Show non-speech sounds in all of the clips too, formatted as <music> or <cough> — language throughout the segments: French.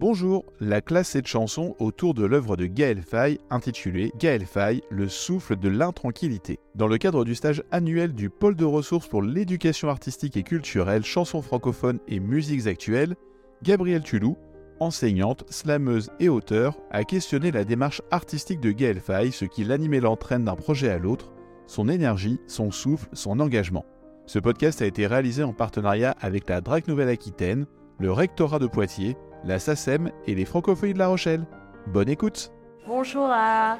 Bonjour, la classe cette chanson autour de l'œuvre de Gaël Faye intitulée Gaël Faye, le souffle de l'intranquillité. Dans le cadre du stage annuel du pôle de ressources pour l'éducation artistique et culturelle, chansons francophones et musiques actuelles, Gabrielle Tulou, enseignante, slameuse et auteur, a questionné la démarche artistique de Gaël Faye, ce qui l'anime et l'entraîne d'un projet à l'autre, son énergie, son souffle, son engagement. Ce podcast a été réalisé en partenariat avec la DRAC Nouvelle-Aquitaine, le rectorat de Poitiers, la SACEM et les Francophonies de La Rochelle. Bonne écoute Bonjour à,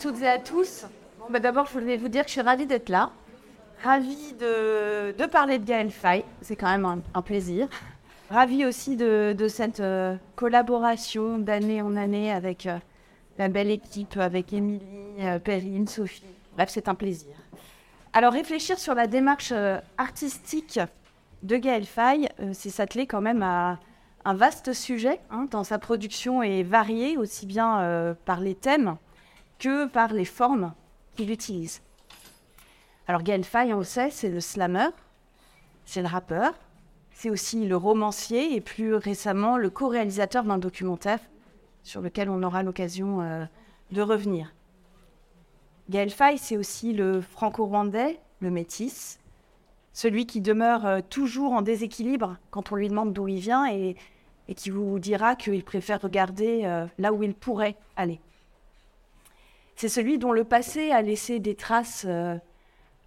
toutes et à tous. Bah D'abord, je voulais vous dire que je suis ravie d'être là. Ravie de, parler de Gaël Faye. C'est quand même un, plaisir. Ravie aussi de, cette euh, collaboration d'année en année avec euh, la belle équipe, avec Émilie, euh, Perrine, Sophie. Bref, c'est un plaisir. Alors, réfléchir sur la démarche euh, artistique de Gaël euh, c'est s'atteler quand même à un vaste sujet, hein, tant sa production est variée, aussi bien euh, par les thèmes que par les formes qu'il utilise. Alors Gaël Faye, on le sait, c'est le slammer, c'est le rappeur, c'est aussi le romancier et plus récemment le co-réalisateur d'un documentaire sur lequel on aura l'occasion euh, de revenir. Gaël Faye, c'est aussi le franco-rwandais, le métis, celui qui demeure euh, toujours en déséquilibre quand on lui demande d'où il vient et, et qui vous dira qu'il préfère regarder euh, là où il pourrait aller. C'est celui dont le passé a laissé des traces euh,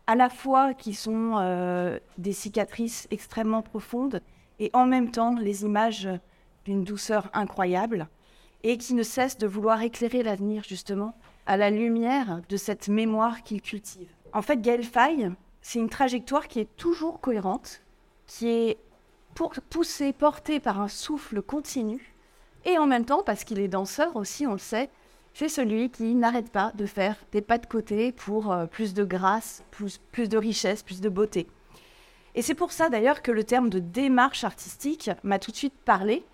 à la fois qui sont euh, des cicatrices extrêmement profondes et en même temps les images d'une douceur incroyable et qui ne cesse de vouloir éclairer l'avenir justement à la lumière de cette mémoire qu'il cultive. En fait, Gaël Faye, c'est une trajectoire qui est toujours cohérente, qui est pour- poussée, portée par un souffle continu, et en même temps, parce qu'il est danseur aussi, on le sait, c'est celui qui n'arrête pas de faire des pas de côté pour euh, plus de grâce, plus, plus de richesse, plus de beauté. Et c'est pour ça d'ailleurs que le terme de démarche artistique m'a tout de suite parlé.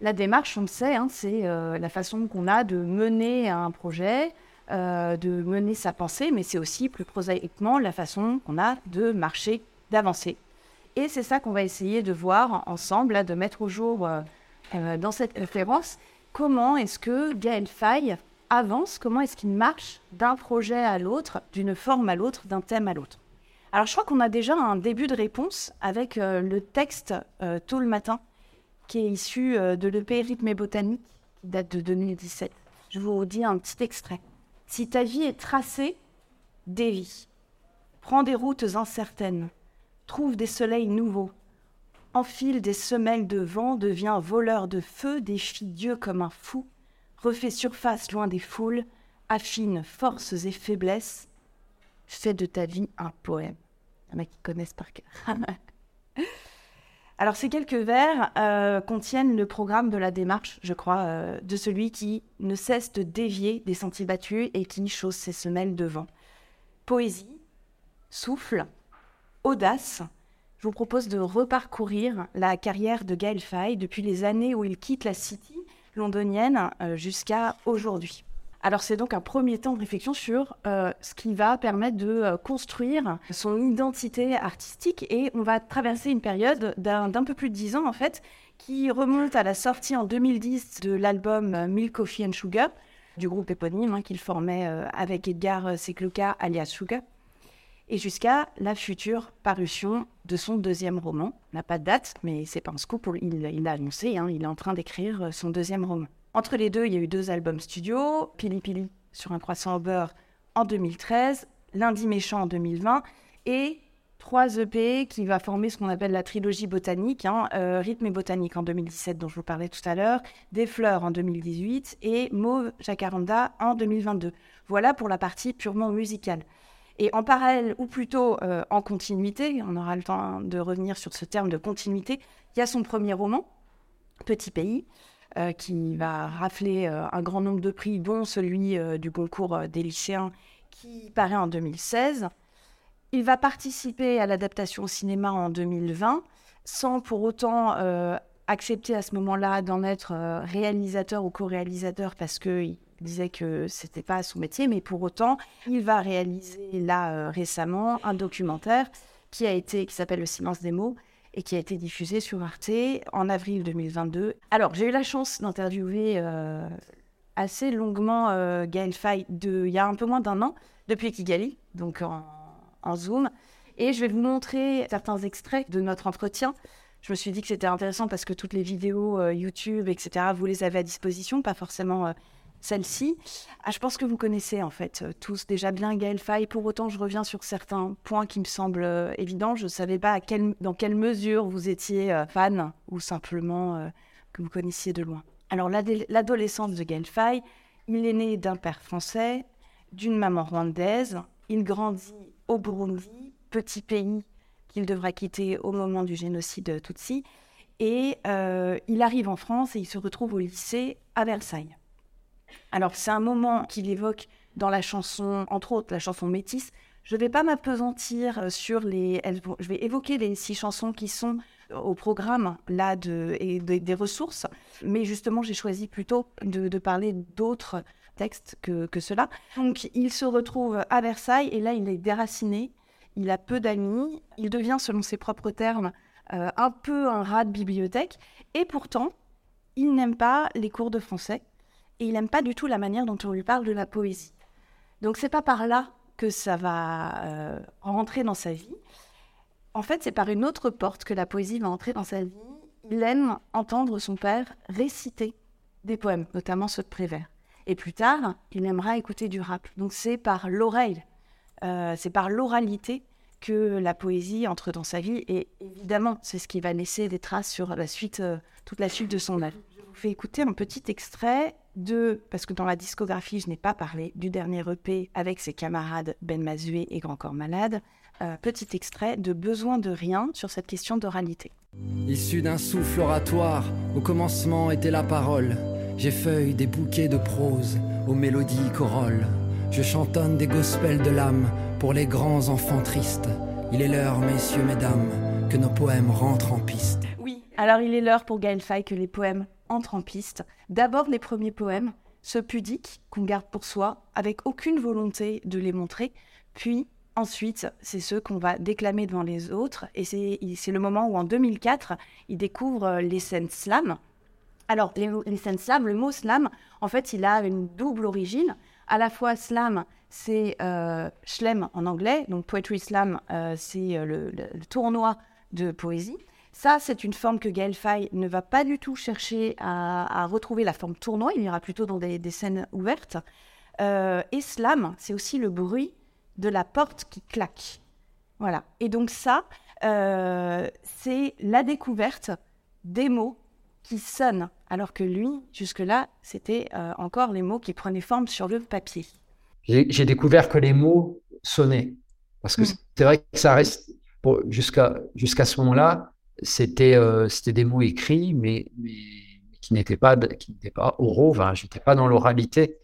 La démarche, on le sait, hein, c'est euh, la façon qu'on a de mener un projet, euh, de mener sa pensée, mais c'est aussi plus prosaïquement la façon qu'on a de marcher, d'avancer. Et c'est ça qu'on va essayer de voir ensemble, de mettre au jour euh, euh, dans cette référence. Comment est-ce que Gaël Faye avance, comment est-ce qu'il marche d'un projet à l'autre, d'une forme à l'autre, d'un thème à l'autre. Alors je crois qu'on a déjà un début de réponse avec euh, le texte euh, Tôt le matin, qui est issu de l'EP Rythme et Botanique, qui date de 2017. Je vous dis un petit extrait. Si ta vie est tracée, dévie. Prends des routes incertaines. Trouve des soleils nouveaux. Enfile des semelles de vent, deviens voleur de feu, défie Dieu comme un fou. Refais surface loin des foules, affine forces et faiblesses. Fais de ta vie un poème. Il y en a qui connaissent par cœur. <laughs> Alors ces quelques vers euh, contiennent le programme de la démarche, je crois, euh, de celui qui ne cesse de dévier des sentiers battus et qui chausse ses semelles de vent. Poésie, souffle, audace. Je vous propose de reparcourir la carrière de Gaël Faye depuis les années où il quitte la City londonienne euh, jusqu'à aujourd'hui. Alors c'est donc un premier temps de réflexion sur euh, ce qui va permettre de euh, construire son identité artistique et on va traverser une période d'un peu plus de dix ans en fait qui remonte à la sortie en 2010 de l'album Milk Coffee and Sugar du groupe éponyme hein, qu'il formait avec Edgar Sekluka alias Sugar et jusqu'à la future parution de son deuxième roman. On n'a pas de date, mais c'est pas un scoop, il l'a annoncé, hein, il est en train d'écrire euh, son deuxième roman. Entre les deux, il y a eu deux albums studio, Pili Pili sur un croissant au beurre en 2013, Lundi méchant en 2020, et trois EP qui va former ce qu'on appelle la trilogie botanique, hein, euh, Rythme et botanique en 2017 dont je vous parlais tout à l'heure, Des fleurs en 2018 et Mauve Jacaranda en 2022. Voilà pour la partie purement musicale. Et en parallèle, ou plutôt euh, en continuité, on aura le temps de revenir sur ce terme de continuité, il y a son premier roman, Petit Pays, euh, qui va rafler euh, un grand nombre de prix, dont celui du concours des lycéens qui paraît en 2016. Il va participer à l'adaptation au cinéma en 2020, sans pour autant accepter à ce moment-là d'en être réalisateur ou co-réalisateur parce qu'il disait que c'était pas son métier, mais pour autant, il va réaliser là euh, récemment un documentaire qui a été qui s'appelle Le silence des mots et qui a été diffusée sur Arte en avril 2022. Alors, j'ai eu la chance d'interviewer euh, assez longuement euh, Gaël de, il y a un peu moins d'un an, depuis Kigali, donc en, Zoom. Et je vais vous montrer certains extraits de notre entretien. Je me suis dit que c'était intéressant parce que toutes les vidéos euh, YouTube, etc., vous les avez à disposition, pas forcément celle-ci. Ah, je pense que vous connaissez en fait euh, tous déjà bien Gaël Faye. Pour autant, je reviens sur certains points qui me semblent euh, évidents. Je ne savais pas à quelle- dans quelle mesure vous étiez euh, fan ou simplement que vous connaissiez de loin. Alors, l'adolescence de Gaël Faye, il est né d'un père français, d'une maman rwandaise. Il grandit au Burundi, petit pays qu'il devra quitter au moment du génocide Tutsi. Et il arrive en France et il se retrouve au lycée à Versailles. Alors, c'est un moment qu'il évoque dans la chanson, entre autres la chanson Métis. Je ne vais pas m'apesantir euh, sur les. je vais évoquer les six chansons qui sont au programme là et de- des ressources, mais justement, j'ai choisi plutôt de, de parler d'autres textes que, que cela. Donc, il se retrouve à Versailles et là, il est déraciné. Il a peu d'amis. Il devient, selon ses propres termes, euh, un peu un rat de bibliothèque. Et pourtant, il n'aime pas les cours de français et il n'aime pas du tout la manière dont on lui parle de la poésie. Donc c'est pas par là que ça va euh, rentrer dans sa vie. En fait, c'est par une autre porte que la poésie va entrer dans sa vie. Il aime entendre son père réciter des poèmes, notamment ceux de Prévert. Et plus tard, il aimera écouter du rap. Donc c'est par l'oreille, euh, c'est par l'oralité que la poésie entre dans sa vie. Et évidemment, c'est ce qui va laisser des traces sur la suite, euh, toute la suite de son œuvre. Je vous fais écouter un petit extrait de, parce que dans la discographie, je n'ai pas parlé, du dernier EP avec ses camarades Ben Mazué et Grand Corps Malade. Euh, petit extrait de Besoin de rien sur cette question d'oralité. Issu d'un souffle oratoire, au commencement était la parole. J'effeuille des bouquets de prose, aux mélodies corolles. Je chantonne des gospels de l'âme pour les grands enfants tristes. Il est l'heure, messieurs, mesdames, que nos poèmes rentrent en piste. Oui, alors il est l'heure pour Gaël Faye que les poèmes entrent en piste. D'abord les premiers poèmes, ceux pudiques qu'on garde pour soi, avec aucune volonté de les montrer. Puis ensuite, c'est ceux qu'on va déclamer devant les autres. Et c'est le moment où en 2004, il découvre euh, les scènes slam. Alors, les, les scènes slam, le mot slam, en fait, il a une double origine. À la fois, slam, c'est euh, en anglais, donc poetry slam, euh, c'est euh, le tournoi de poésie. Ça, c'est une forme que Gaël Faye ne va pas du tout chercher à, à retrouver la forme tournoi, il ira plutôt dans des, des scènes ouvertes. Euh, et slam, c'est aussi le bruit de la porte qui claque. Voilà. Et donc ça, euh, c'est la découverte des mots qui sonnent, alors que lui, jusque-là, c'était euh, encore les mots qui prenaient forme sur le papier. J'ai découvert que les mots sonnaient. Parce que Mm. c'est vrai que ça reste, jusqu'à jusqu'à ce moment-là, c'était euh, c'était des mots écrits, mais, mais qui n'étaient pas, qui n'étaient pas oraux, enfin, j'étais pas dans l'oralité.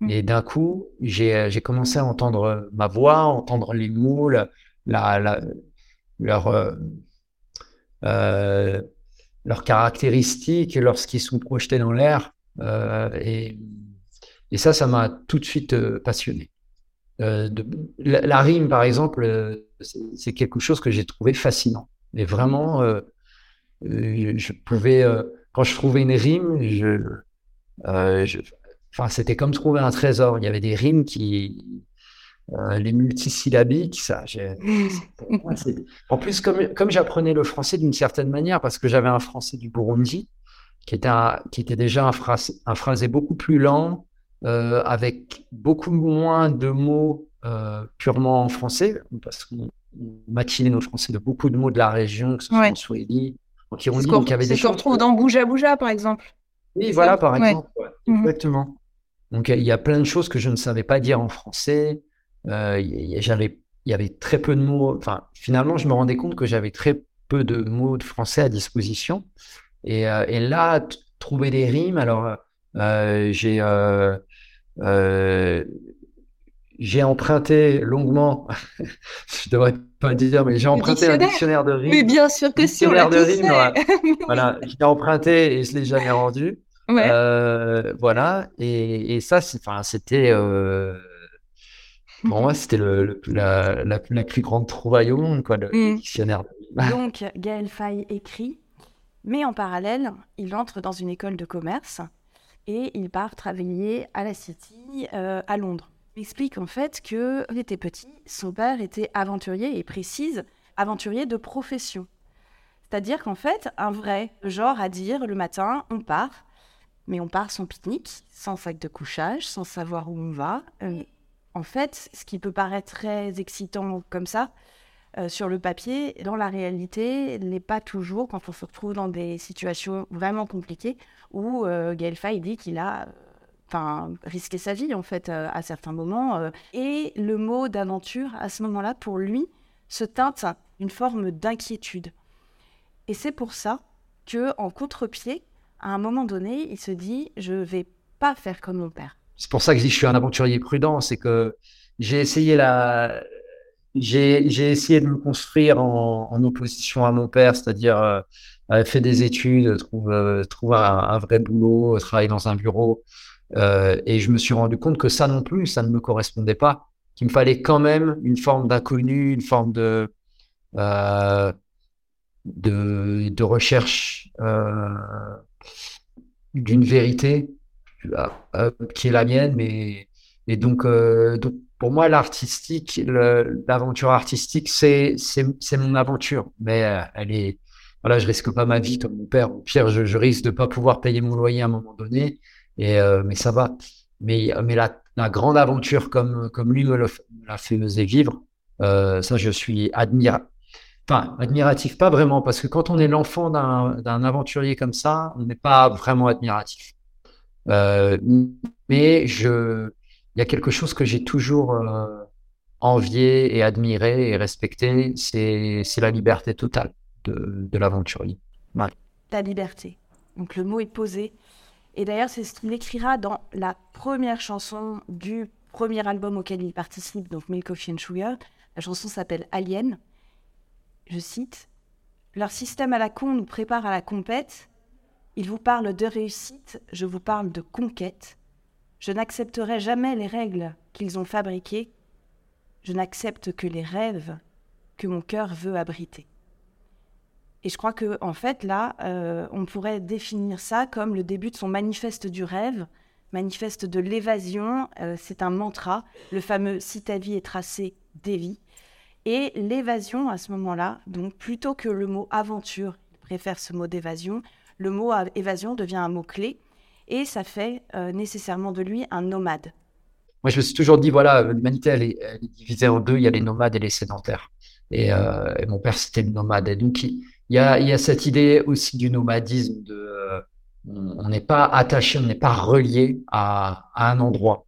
Mm. Et d'un coup, j'ai j'ai commencé à entendre ma voix, entendre les mots, la, leur, euh, euh, leurs caractéristiques lorsqu'ils sont projetés dans l'air. Euh, et, et ça, ça m'a tout de suite euh, passionné. Euh, de- la, la rime, par exemple, euh, c'est quelque chose que j'ai trouvé fascinant. Et vraiment, euh, euh, je pouvais, euh, quand je trouvais une rime, je, euh, je- enfin, c'était comme trouver un trésor. Il y avait des rimes qui, les multisyllabiques, ça, <laughs> en plus, comme, comme j'apprenais le français d'une certaine manière, parce que j'avais un français du Burundi, qui était, un- qui était déjà un phrasé, un phrasé beaucoup plus lent, avec beaucoup moins de mots purement en français, parce qu'on maquillait nos français de beaucoup de mots de la région, que ce soit Ouais. en Swahili, en Kirundi, donc il y avait des ce qu'on retrouve dans Bouja Bouja, par exemple. Oui, voilà, par exemple. ouais, Mhm. Exactement. Donc, il y a plein de choses que je ne savais pas dire en français. Euh, il y- il- j'avais, il y avait très peu de mots. Enfin, finalement, je me rendais compte que j'avais très peu de mots de français à disposition. Et, euh, et là, trouver des rimes. Alors, euh, j'ai, j'ai emprunté longuement. <laughs> je devrais pas dire, mais j'ai emprunté un dictionnaire. de rimes. Mais bien sûr que si, on l'a de rimes, fait. Voilà, <laughs> j'ai emprunté et je l'ai jamais rendu. Ouais. Euh, voilà, et, et ça, c'était, euh, pour moi, c'était le, le- la, la, la plus grande trouvaille au monde, quoi, le Mm. dictionnaire. de rimes. <laughs> Donc, Gaël Faye écrit, mais en parallèle, il entre dans une école de commerce et il part travailler à la City euh, à Londres. Il explique en fait que il était petit, son père était aventurier et précise aventurier de profession. C'est-à-dire qu'en fait, un vrai genre à dire le matin, on part, mais on part sans pique-nique, sans sac de couchage, sans savoir où on va. Euh, en fait, ce qui peut paraître très excitant comme ça, euh, sur le papier, dans la réalité, n'est pas toujours quand on se retrouve dans des situations vraiment compliquées où euh, Gaël Faye dit qu'il a enfin, risqué sa vie en fait euh, à certains moments. euh, et le mot d'aventure, à ce moment-là, pour lui, se teinte une forme d'inquiétude. Et c'est pour ça que en contre-pied, à un moment donné, il se dit je vais pas faire comme mon père. C'est pour ça que je dis je suis un aventurier prudent, c'est que j'ai essayé la, j'ai, essayé de me construire en, opposition à mon père, c'est-à-dire euh, fait des études, trouve, euh, trouve un, un vrai boulot, travailler dans un bureau, euh, et je me suis rendu compte que ça non plus, ça ne me correspondait pas, qu'il me fallait quand même une forme d'inconnu, une forme de euh, de, recherche euh, d'une vérité qui est la mienne, mais et donc, donc pour moi, l'artistique, l'aventure artistique, c'est mon aventure, mais elle est voilà, je risque pas ma vie comme mon père. Au pire, je, je risque de pas pouvoir payer mon loyer à un moment donné, et euh, mais ça va. Mais mais la, grande aventure comme comme lui me l'a fait vivre, euh, ça, je suis admira Enfin, admiratif, pas vraiment, parce que quand on est l'enfant d'un aventurier comme ça, on n'est pas vraiment admiratif. Euh, mais je, il y a quelque chose que j'ai toujours envié et admiré et respecté, c'est la liberté totale de, de l'aventurier. la liberté. Donc le mot est posé. Et d'ailleurs, c'est ce qu'il écrira dans la première chanson du premier album auquel il participe, donc Milk Coffee and Sugar. La chanson s'appelle Alien. Je cite Leur système à la con nous prépare à la compète. Il vous parle de réussite, je vous parle de conquête. Je n'accepterai jamais les règles qu'ils ont fabriquées. Je n'accepte que les rêves que mon cœur veut abriter. Et je crois que en fait là, euh, on pourrait définir ça comme le début de son manifeste du rêve, manifeste de l'évasion. euh, c'est un mantra, le fameux si ta vie est tracée, dévie. Et l'évasion à ce moment-là, donc plutôt que le mot aventure, il préfère ce mot d'évasion. Le mot évasion devient un mot clé et ça fait euh, nécessairement de lui un nomade. Moi, je me suis toujours dit, voilà, l'humanité, elle est, divisée en deux, il y a les nomades et les sédentaires. Et, et mon père, c'était le nomade. Et donc, il il y a, y a cette idée aussi du nomadisme, de, euh, on n'est pas attaché, on n'est pas relié à, un endroit.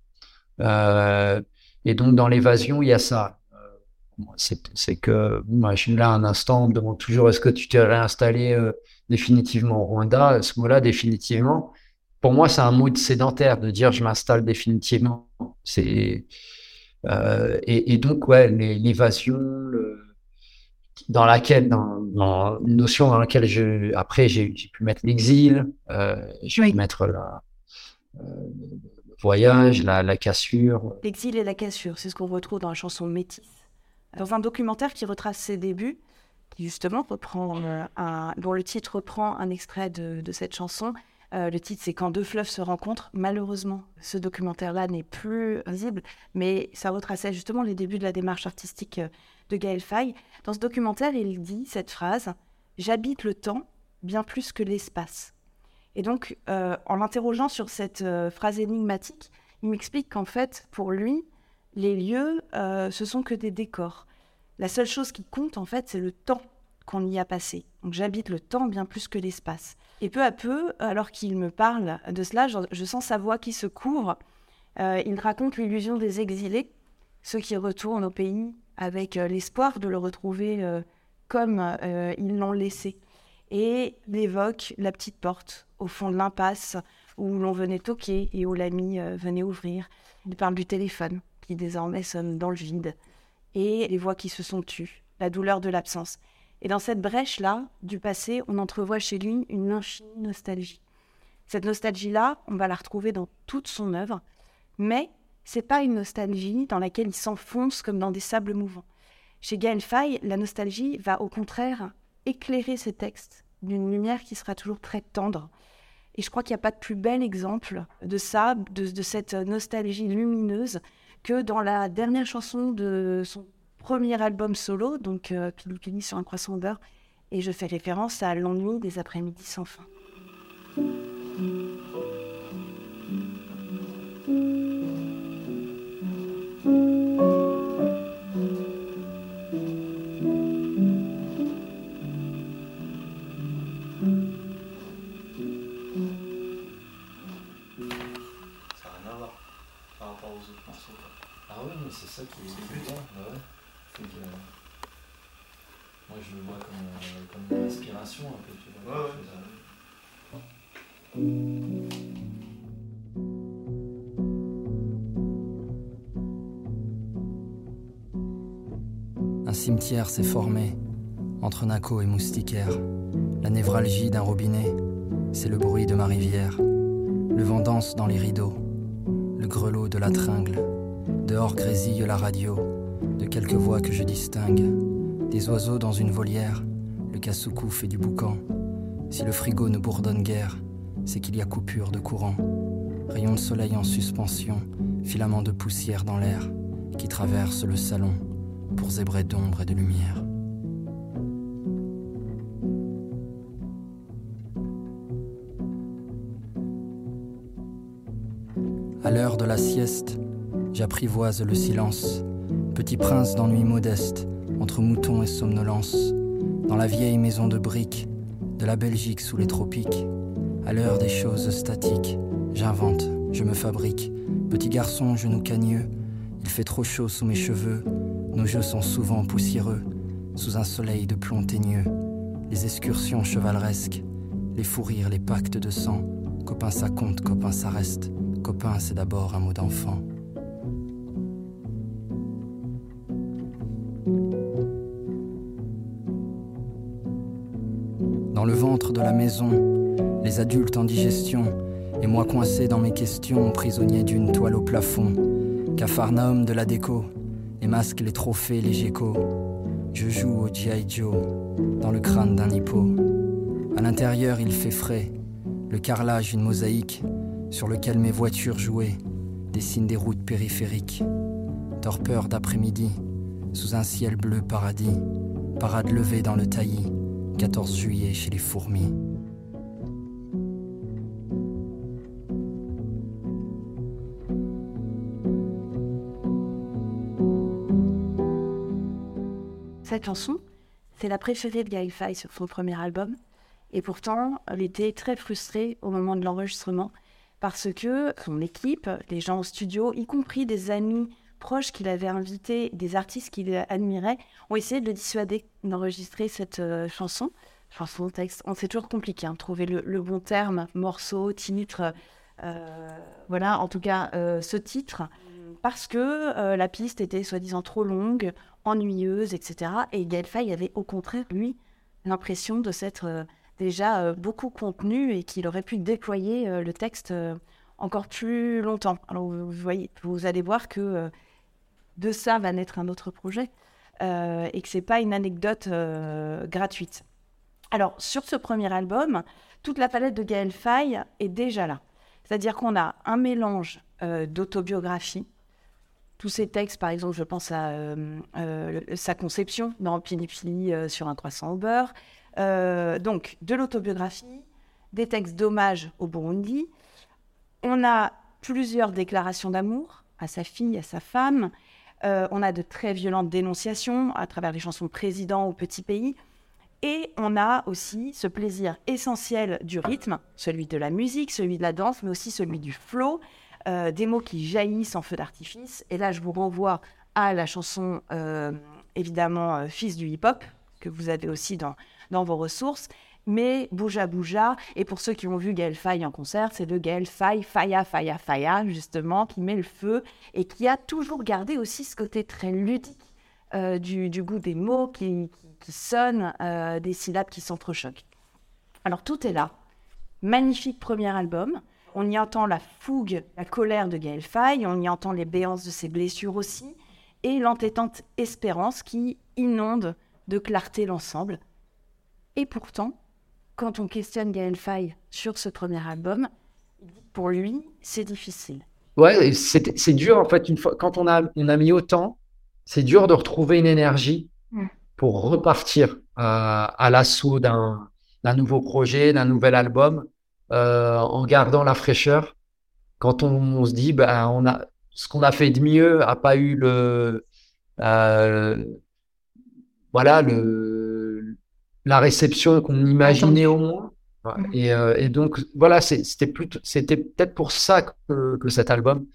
Euh, et donc, dans l'évasion, il y a ça. Euh, C'est, que, moi, là un instant, on me demande toujours, est-ce que tu t'es réinstallé définitivement au Rwanda? Ce mot-là, définitivement, pour moi, c'est un mot de sédentaire de dire je m'installe définitivement. Et, et donc ouais, l'évasion le- dans laquelle, dans, dans une notion dans laquelle je après j'ai pu mettre l'exil, euh, j'ai Oui. pu mettre la, euh, le voyage, la, la cassure. L'exil et la cassure, c'est ce qu'on retrouve dans la chanson Métis. Dans un documentaire qui retrace ses débuts, qui justement reprend euh, un, dont le titre reprend un extrait de, de cette chanson. Euh, le titre, c'est Quand deux fleuves se rencontrent. Malheureusement, ce documentaire-là n'est plus visible, mais ça retraçait justement les débuts de la démarche artistique euh, de Gaël Faye. Dans ce documentaire, il dit cette phrase J'habite le temps bien plus que l'espace. Et donc, euh, en l'interrogeant sur cette phrase énigmatique, il m'explique qu'en fait, pour lui, les lieux, ce sont que des décors. La seule chose qui compte, en fait, c'est le temps qu'on y a passé. Donc j'habite le temps bien plus que l'espace. Et peu à peu, alors qu'il me parle de cela, je, sens sa voix qui se couvre. Euh, il raconte l'illusion des exilés, ceux qui retournent au pays avec euh, l'espoir de le retrouver euh, comme ils l'ont laissé. Et il évoque la petite porte au fond de l'impasse où l'on venait toquer et où l'ami venait ouvrir. Il parle du téléphone qui désormais sonne dans le vide et les voix qui se sont tues, la douleur de l'absence. Et dans cette brèche-là du passé, on entrevoit chez lui une infinie nostalgie. Cette nostalgie-là, on va la retrouver dans toute son œuvre, mais c'est pas une nostalgie dans laquelle il s'enfonce comme dans des sables mouvants. Chez Gaël Faye, la nostalgie va au contraire éclairer ses textes d'une lumière qui sera toujours très tendre. Et je crois qu'il n'y a pas de plus bel exemple de ça, de, cette nostalgie lumineuse, que dans la dernière chanson de son premier album solo, donc euh, sur un croissant beurre. Et je fais référence à l'ennui des après-midi sans fin. c'est ça qui est bien. Bah ouais. Moi, je le vois comme, euh, comme une inspiration un peu, tu vois. Ouais, Un cimetière s'est formé entre Naco et Moustiquaire. La névralgie d'un robinet, c'est le bruit de ma rivière. Le vent danse dans les rideaux, le grelot de la tringle Dehors grésille la radio, de quelques voix que je distingue. Des oiseaux dans une volière, le cassoucou fait du boucan. Si le frigo ne bourdonne guère, c'est qu'il y a coupure de courant. Rayon de soleil en suspension, filament de poussière dans l'air, qui traverse le salon pour zébrer d'ombre et de lumière. À l'heure de la sieste, j'apprivoise le silence. Petit prince d'ennui modeste, entre moutons et somnolence, dans la vieille maison de briques, de la Belgique sous les tropiques. À l'heure des choses statiques, j'invente, je me fabrique. Petit garçon, genou cagneux, il fait trop chaud sous mes cheveux. Nos jeux sont souvent poussiéreux, sous un soleil de plomb teigneux. Les excursions chevaleresques, les fous rires, les pactes de sang. Copain ça compte, copain ça reste. Copain c'est d'abord un mot d'enfant. Dans le ventre de la maison, les adultes en digestion, et moi coincé dans mes questions, prisonnier d'une toile au plafond. Capharnaüm de la déco, les masques, les trophées, les geckos. Je joue au G.I. Joe, dans le crâne d'un hippo. À l'intérieur, il fait frais, le carrelage, une mosaïque, sur lequel mes voitures jouaient, dessinent des routes périphériques. Torpeur d'après-midi, sous un ciel bleu paradis, parade levée dans le taillis, 14 juillet chez les fourmis. Cette chanson, c'est la préférée de Gaël Faye sur son premier album. Et pourtant, elle était très frustrée au moment de l'enregistrement parce que son équipe, les gens au studio, y compris des amis proches qu'il avait invités, des artistes qu'il admirait, ont essayé de le dissuader d'enregistrer cette euh, chanson. Texte, c'est toujours compliqué, hein, trouver le, bon terme, morceau, titre. Euh, voilà, en tout cas, euh, ce titre, parce que la piste était soi-disant trop longue, ennuyeuse, etc. Et Gaël Faye avait au contraire, lui, l'impression de s'être déjà beaucoup contenu et qu'il aurait pu déployer le texte encore plus longtemps. Alors vous, voyez, vous allez voir que de ça va naître un autre projet euh, et que c'est pas une anecdote euh, gratuite. Alors sur ce premier album, toute la palette de Gaël Faye est déjà là. C'est-à-dire qu'on a un mélange euh, d'autobiographie. Tous ces textes, par exemple, je pense à sa conception dans Pili Pili sur un croissant au beurre. donc de l'autobiographie, des textes d'hommage au Burundi. On a plusieurs déclarations d'amour à sa fille, à sa femme, euh, on a de très violentes dénonciations à travers les chansons Président ou Petit Pays. Et on a aussi ce plaisir essentiel du rythme, celui de la musique, celui de la danse, mais aussi celui du flow, euh, des mots qui jaillissent en feu d'artifice. Et là, je vous renvoie à la chanson, euh, évidemment, Fils du hip-hop, que vous avez aussi dans, dans vos ressources mais Bouja Bouja. Et pour ceux qui ont vu Gaël Faye en concert, c'est de Gaël Faye, Faya, Faya, Faya, justement, qui met le feu et qui a toujours gardé aussi ce côté très ludique euh, du, goût des mots qui, sonnent, euh, des syllabes qui s'entrechoquent. Alors tout est là. Magnifique premier album. On y entend la fougue, la colère de Gaël Faye, on y entend les béances de ses blessures aussi, et l'entêtante espérance qui inonde de clarté l'ensemble. Et pourtant, quand on questionne Gaël Faye sur ce premier album, pour lui, c'est difficile. Ouais, c'est dur en fait. Une fois, quand on a, on a mis autant, c'est dur de retrouver une énergie pour repartir euh, à l'assaut d'un d'un nouveau projet, d'un nouvel album, euh, en gardant la fraîcheur. Quand on, on se dit, bah, on a ce qu'on a fait de mieux a pas eu le euh, voilà le la réception qu'on imaginait au moins. Ouais. Et, euh, et donc voilà, c'était plutôt, c'était peut-être pour ça que, que cet album,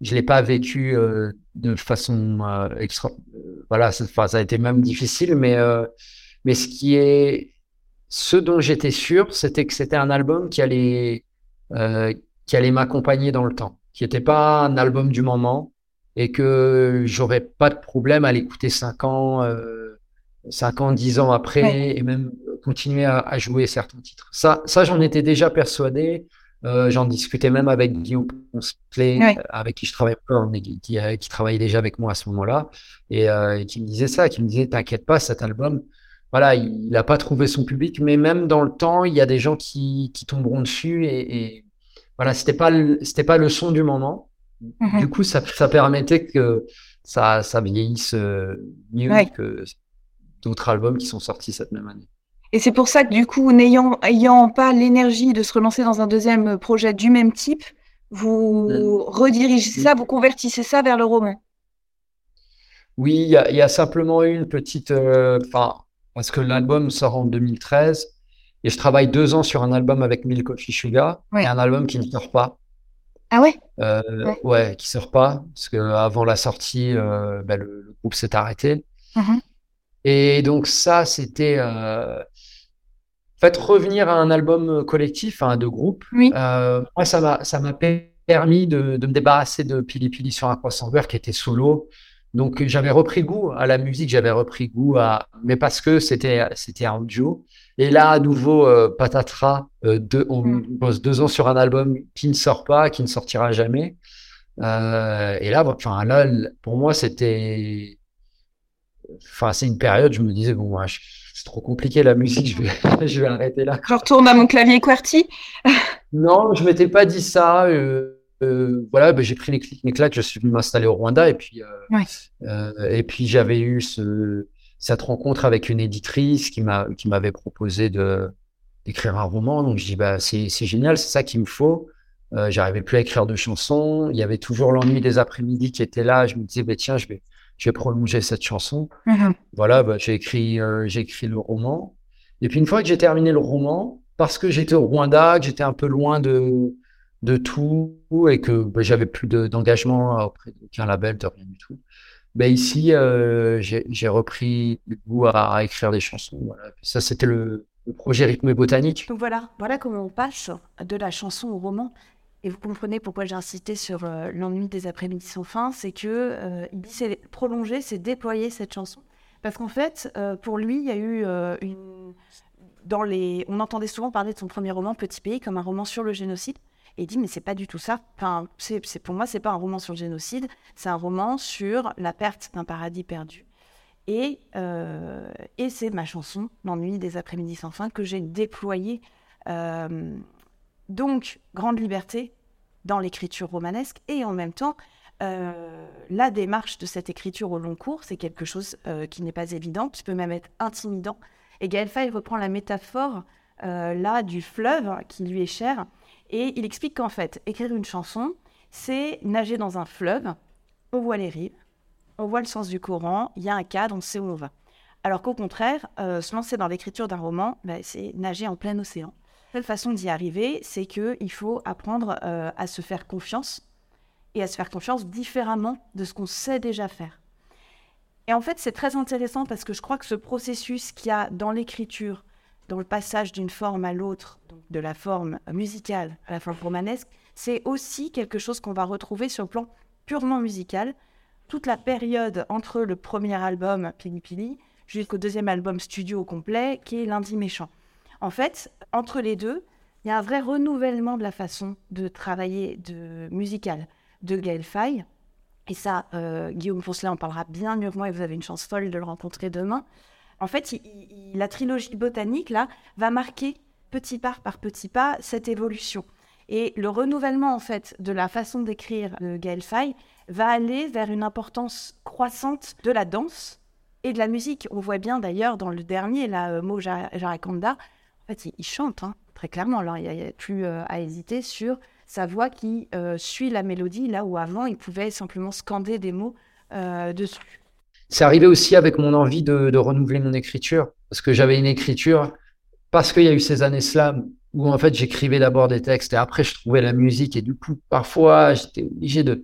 je l'ai pas vécu euh, de façon euh, extra. euh, Voilà, ça, ça a été même difficile, mais euh, mais ce qui est, ce dont j'étais sûr, c'était que c'était un album qui allait euh, qui allait m'accompagner dans le temps, qui n'était pas un album du moment et que j'aurais pas de problème à l'écouter cinq ans, euh, cinq ans, dix ans après Ouais. et même continuer à, à jouer certains titres. Ça, ça j'en étais déjà persuadé. Euh, j'en discutais même avec Guillaume Poncelet, Ouais. euh, avec qui je travaille qui, qui, euh, qui travaillait déjà avec moi à ce moment-là, et, euh, et qui me disait ça, qui me disait, t'inquiète pas, cet album, voilà, il n'a pas trouvé son public, mais même dans le temps, il y a des gens qui, qui tomberont dessus, et, et voilà, c'était pas le, c'était pas le son du moment. Mhm. Du coup, ça, ça permettait que ça, ça vieillisse euh, mieux Ouais. que d'autres albums qui sont sortis cette même année. Et c'est pour ça que du coup, n'ayant ayant pas l'énergie de se relancer dans un deuxième projet du même type, vous redirigez ça, vous convertissez ça vers le roman. Oui, il y a, il y a simplement une petite, euh, parce que l'album sort en 2013 et je travaille deux ans sur un album avec Milk Coffee Sugar Ouais. et un album qui ne sort pas. Ah ouais? Euh, Ouais. ouais, qui sort pas parce que avant la sortie, euh, ben, le, le groupe s'est arrêté. Mhm. Et donc ça, c'était euh, en fait revenir à un album collectif, hein, de groupe. Oui. Euh, moi, ça m'a ça m'a permis de, de me débarrasser de Pili Pili sur un croissant beurre qui était solo. Donc j'avais repris goût à la musique, j'avais repris goût à, mais parce que c'était c'était un duo. Et là, à nouveau, euh, patatras, euh, deux, on Mm. bosse deux ans sur un album qui ne sort pas, qui ne sortira jamais. Euh, et là, enfin là, pour moi, c'était, c'est une période, je me disais bon, je- c'est trop compliqué la musique, <laughs> je vais, je vais arrêter là. Je retourne à mon clavier QWERTY. Non, je m'étais pas dit ça. euh, euh, voilà, ben, j'ai pris les clics, claques, je suis venu m'installer au Rwanda et puis euh, Ouais. et puis j'avais eu ce, cette rencontre avec une éditrice qui m'a qui m'avait proposé de d'écrire un roman. Donc je dis bah c'est c'est génial, c'est ça qu'il me faut. Euh, j'arrivais plus à écrire de chansons. Il y avait toujours l'ennui des après-midi qui était là. Je me disais bah tiens, je vais je vais prolonger cette chanson. Mhm. Voilà, bah, j'ai écrit, euh, j'ai écrit le roman. Et puis une fois que j'ai terminé le roman, parce que j'étais au Rwanda, que j'étais un peu loin de, de tout et que bah, j'avais plus de- d'engagement auprès d'aucun label, de rien du tout. Ben ici, euh, j'ai j'ai repris le goût à, à écrire des chansons. Voilà. Ça, c'était le, le projet Rythme et Botanique. Donc voilà, voilà comment on passe de la chanson au roman. Et vous comprenez pourquoi j'ai insisté sur euh, l'ennui des après-midi sans fin, c'est que euh, il dit c'est prolonger, c'est déployer cette chanson. Parce qu'en fait, euh, pour lui, il y a eu une dans les, on entendait souvent parler de son premier roman Petit Pays comme un roman sur le génocide. Et il dit mais c'est pas du tout ça. Enfin, c'est, pour moi c'est pas un roman sur le génocide, c'est un roman sur la perte d'un paradis perdu. Et, et c'est ma chanson, L'ennui des après-midi sans fin, que j'ai déployée. Donc, grande liberté dans l'écriture romanesque et en même temps, euh, la démarche de cette écriture au long cours, c'est quelque chose euh, qui n'est pas évident, qui peut même être intimidant. Et Gaël reprend la métaphore euh, là du fleuve qui lui est cher et il explique qu'en fait, écrire une chanson, c'est nager dans un fleuve, on voit les rives, on voit le sens du courant, il y a un cadre, on sait où on va. Alors qu'au contraire, se lancer dans l'écriture d'un roman, bah, c'est nager en plein océan. La seule façon d'y arriver, c'est qu'il faut apprendre euh, à se faire confiance et à se faire confiance différemment de ce qu'on sait déjà faire. Et en fait, c'est très intéressant parce que je crois que ce processus qu'il y a dans l'écriture, dans le passage d'une forme à l'autre, de la forme musicale à la forme romanesque, c'est aussi quelque chose qu'on va retrouver sur le plan purement musical. Toute la période entre le premier album Pili Pili jusqu'au deuxième album studio au complet, qui est Lundi Méchant. En fait, entre les deux, il y a un vrai renouvellement de la façon de travailler de musical de Gaël Faye. et ça, euh, Guillaume Poncelet en parlera bien mieux que moi et vous avez une chance folle de le rencontrer demain. En fait, la trilogie botanique, là, va marquer petit pas par petit pas cette évolution. Et le renouvellement, en fait, de la façon d'écrire de Gaël Faye va aller vers une importance croissante de la danse et de la musique. On voit bien d'ailleurs dans le dernier, la euh, Mo Jarakanda, en fait, il, chante, hein, très clairement. Alors, il n'y a, plus euh, à hésiter sur sa voix qui euh, suit la mélodie, là où avant, il pouvait simplement scander des mots euh, dessus. C'est arrivé aussi avec mon envie de, renouveler mon écriture, parce que j'avais une écriture, parce qu'il y a eu ces années slam, où en fait j'écrivais d'abord des textes et après je trouvais la musique, et du coup, parfois, j'étais obligé de,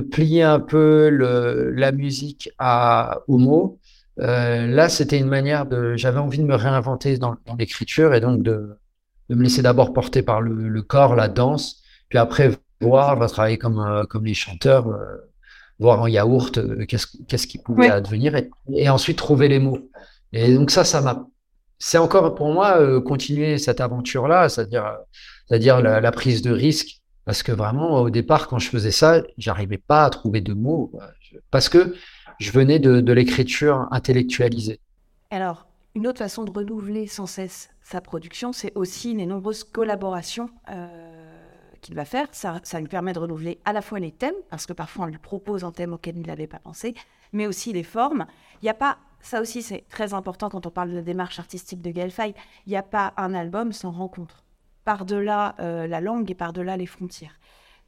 plier un peu la musique aux mots. Là, c'était une manière de. J'avais envie de me réinventer dans l'écriture et donc de, de me laisser d'abord porter par le, corps, la danse, puis après voir, va travailler comme, euh, comme les chanteurs, euh, voir en yaourt euh, qu'est-ce qu'est-ce qui pouvait advenir, et, ensuite trouver les mots. Et donc ça, ça m'a, c'est encore pour moi continuer cette aventure-là, c'est-à-dire, c'est-à-dire la, prise de risque, parce que vraiment au départ, quand je faisais ça, j'arrivais pas à trouver de mots, parce que je venais de, l'écriture intellectualisée. Alors, une autre façon de renouveler sans cesse sa production, c'est aussi les nombreuses collaborations euh, qu'il va faire. Ça, ça, lui permet de renouveler à la fois les thèmes, parce que parfois on lui propose un thème auquel il n'avait pas pensé, mais aussi les formes. Il n'y a pas, ça aussi c'est très important quand on parle de démarche artistique de Gaël Faye, il n'y a pas un album sans rencontre, par-delà euh, la langue et par-delà les frontières.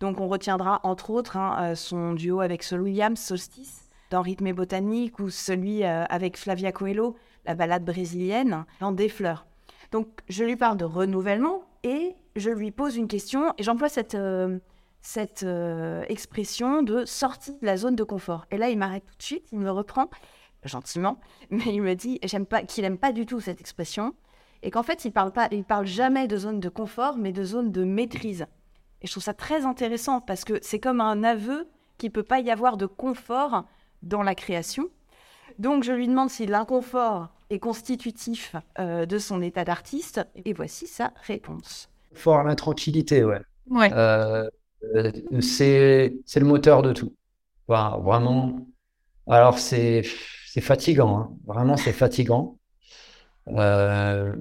Donc on retiendra entre autres hein, euh, son duo avec Sol Williams, Solstice, dans Rythme Botanique, ou celui avec Flavia Coelho, la balade brésilienne, dans Des Fleurs. Donc, je lui parle de renouvellement et je lui pose une question et j'emploie cette, euh, cette euh, expression de sortie de la zone de confort. Et là, il m'arrête tout de suite, il me reprend gentiment, mais il me dit qu'il n'aime pas du tout cette expression et qu'en fait, il parle parle jamais de zone de confort, mais de zone de maîtrise. Et je trouve ça très intéressant parce que c'est comme un aveu qu'il peut pas y avoir de confort dans la création. Donc, je lui demande si l'inconfort constitutif euh, de son état d'artiste. Et voici sa réponse. Fort la tranquillité, ouais. ouais. Euh, euh, c'est le moteur de tout. vraiment. Alors, c'est fatigant. Hein. Vraiment, c'est fatigant. c'est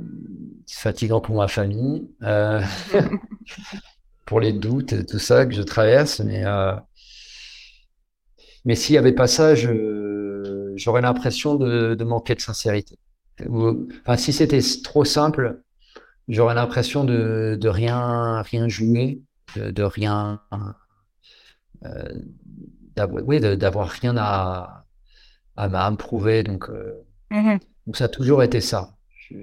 fatigant pour ma famille, <laughs> pour les doutes, tout ça que je traverse. Mais, mais s'il n'y avait pas ça, j'aurais l'impression de, de, manquer de sincérité. Enfin, si c'était trop simple, j'aurais l'impression de, de rien, rien jouer, de, rien, euh, d'avoir, oui, d'avoir rien à, à, me prouver. Donc, euh, mm-hmm. donc, ça a toujours été ça. Je,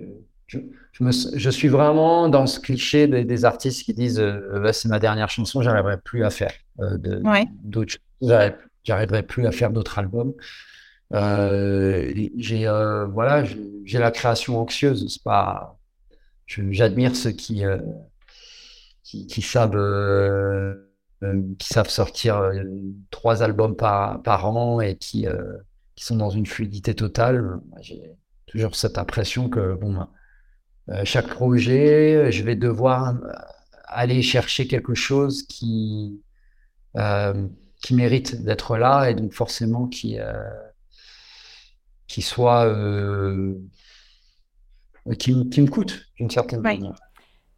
je, je, me, je suis vraiment dans ce cliché des, des artistes qui disent euh, bah, c'est ma dernière chanson, j'arriverai plus à faire euh, d'autres choses, j'arriverai plus à faire d'autres albums. Euh, j'ai euh, voilà, j'ai la création anxieuse. C'est pas, j'admire ceux qui, euh, qui, qui savent qui savent sortir trois albums par par an et qui qui sont dans une fluidité totale. J'ai toujours cette impression que bon, chaque projet, je vais devoir aller chercher quelque chose qui qui mérite d'être là et donc forcément qui qui soit euh, qui, me coûte d'une certaine manière.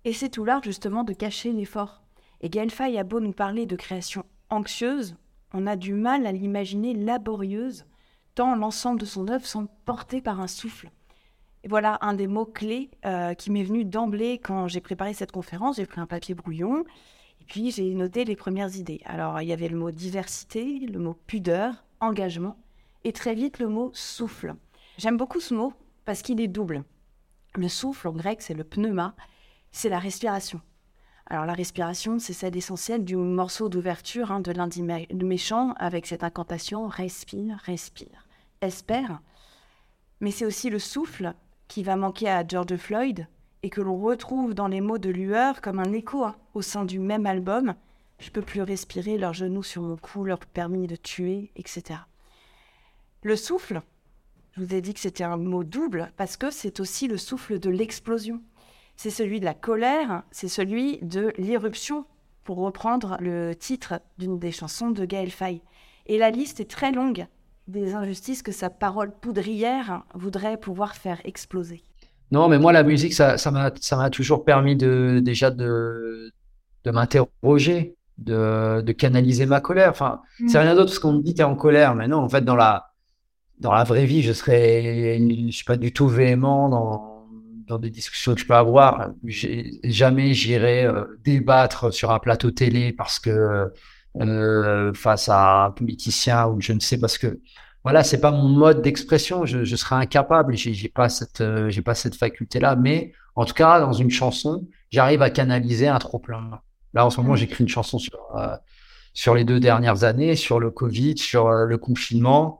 Et c'est tout l'art justement de cacher l'effort. Et Gaël Faye a beau nous parler de création anxieuse, on a du mal à l'imaginer laborieuse, tant l'ensemble de son œuvre semble porté par un souffle. Et voilà un des mots clés euh, qui m'est venu d'emblée quand j'ai préparé cette conférence. J'ai pris un papier brouillon puis j'ai noté les premières idées. Alors il y avait le mot diversité, le mot pudeur, engagement et très vite le mot souffle. J'aime beaucoup ce mot parce qu'il est double. Le souffle en grec, c'est le pneuma, c'est la respiration. Alors la respiration, c'est celle essentielle du morceau d'ouverture hein, de lundi méchant avec cette incantation respire, respire, espère. Mais c'est aussi le souffle qui va manquer à George Floyd et que l'on retrouve dans les mots de lueur comme un écho hein, au sein du même album. Je peux plus respirer, leurs genoux sur mon cou leur permis de tuer, etc. Le souffle, je vous ai dit que c'était un mot double parce que c'est aussi le souffle de l'explosion. C'est celui de la colère, c'est celui de l'irruption pour reprendre le titre d'une des chansons de Gaël Faye. Et la liste est très longue des injustices que sa parole poudrière voudrait pouvoir faire exploser. Non, mais moi, la musique, ça, ça m'a, toujours permis de, déjà de, de m'interroger, de, de canaliser ma colère. Enfin, Mm. c'est rien d'autre parce qu'on me dit t'es en colère, mais non, en fait, dans la, dans la vraie vie, je serais, je suis pas du tout véhément dans, dans des discussions que je peux avoir. Jamais j'irai euh, débattre sur un plateau télé parce que euh, face à un politicien ou je ne sais parce que voilà, c'est pas mon mode d'expression. Je, je serais incapable. J'ai j'ai pas cette, euh, j'ai pas cette faculté-là. Mais en tout cas, dans une chanson, j'arrive à canaliser un trop plein. Là, en ce moment, j'écris une chanson sur euh, sur les deux dernières années, sur le Covid, sur euh, le confinement.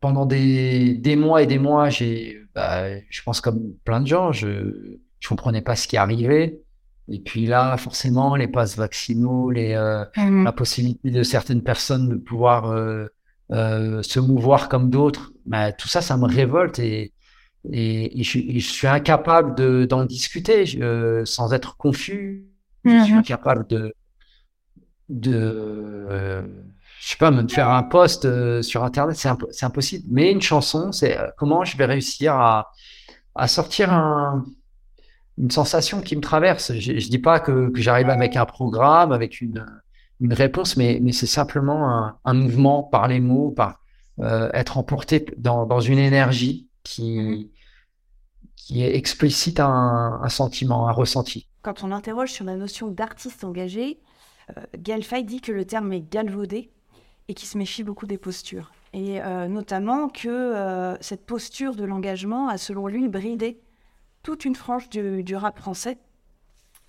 Pendant des, des mois et des mois, j'ai, bah, je pense comme plein de gens, je je comprenais pas ce qui arrivait. Et puis là, forcément, les passes vaccinaux, les euh, Mm. la possibilité de certaines personnes de pouvoir euh, se mouvoir comme d'autres, bah, tout ça, ça me révolte et, et, et je, et je suis incapable de, d'en discuter euh, sans être confus. Je suis Mhm. incapable de, de euh, je sais pas, me faire un post euh, sur Internet, c'est imp- c'est impossible. Mais une chanson, c'est comment je vais réussir à, à sortir un, une sensation qui me traverse? Je, je dis pas que, que j'arrive avec un programme, avec une, une réponse, mais, c'est simplement un, mouvement par les mots, par euh, être emporté dans, une énergie qui, qui est explicite un, sentiment, un ressenti. Quand on interroge sur la notion d'artiste engagé, euh, Gaël Faye dit que le terme est galvaudé et qu'il se méfie beaucoup des postures. Et euh, notamment que euh, cette posture de l'engagement a, selon lui, bridé toute une frange du rap français.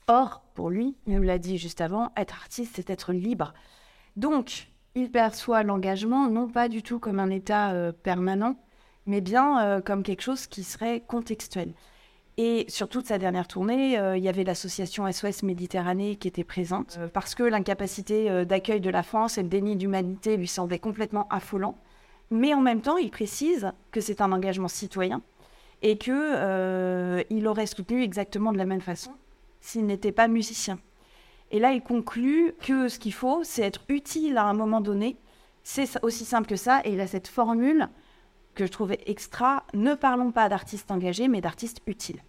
Or, pour lui, il nous l'a dit juste avant, être artiste, c'est être libre. Donc, il perçoit l'engagement non pas du tout comme un état euh, permanent, mais bien euh, comme quelque chose qui serait contextuel. Et sur toute sa dernière tournée, euh, il y avait l'association SOS Méditerranée qui était présente, parce que l'incapacité d'accueil de la France et le déni d'humanité lui semblait complètement affolant. Mais en même temps, il précise que c'est un engagement citoyen et que euh, il aurait soutenu exactement de la même façon s'il n'était pas musicien. Et là, il conclut que ce qu'il faut, c'est être utile à un moment donné. C'est aussi simple que ça. Et il a cette formule que je trouvais extra. Ne parlons pas d'artistes engagés, mais d'artistes utiles.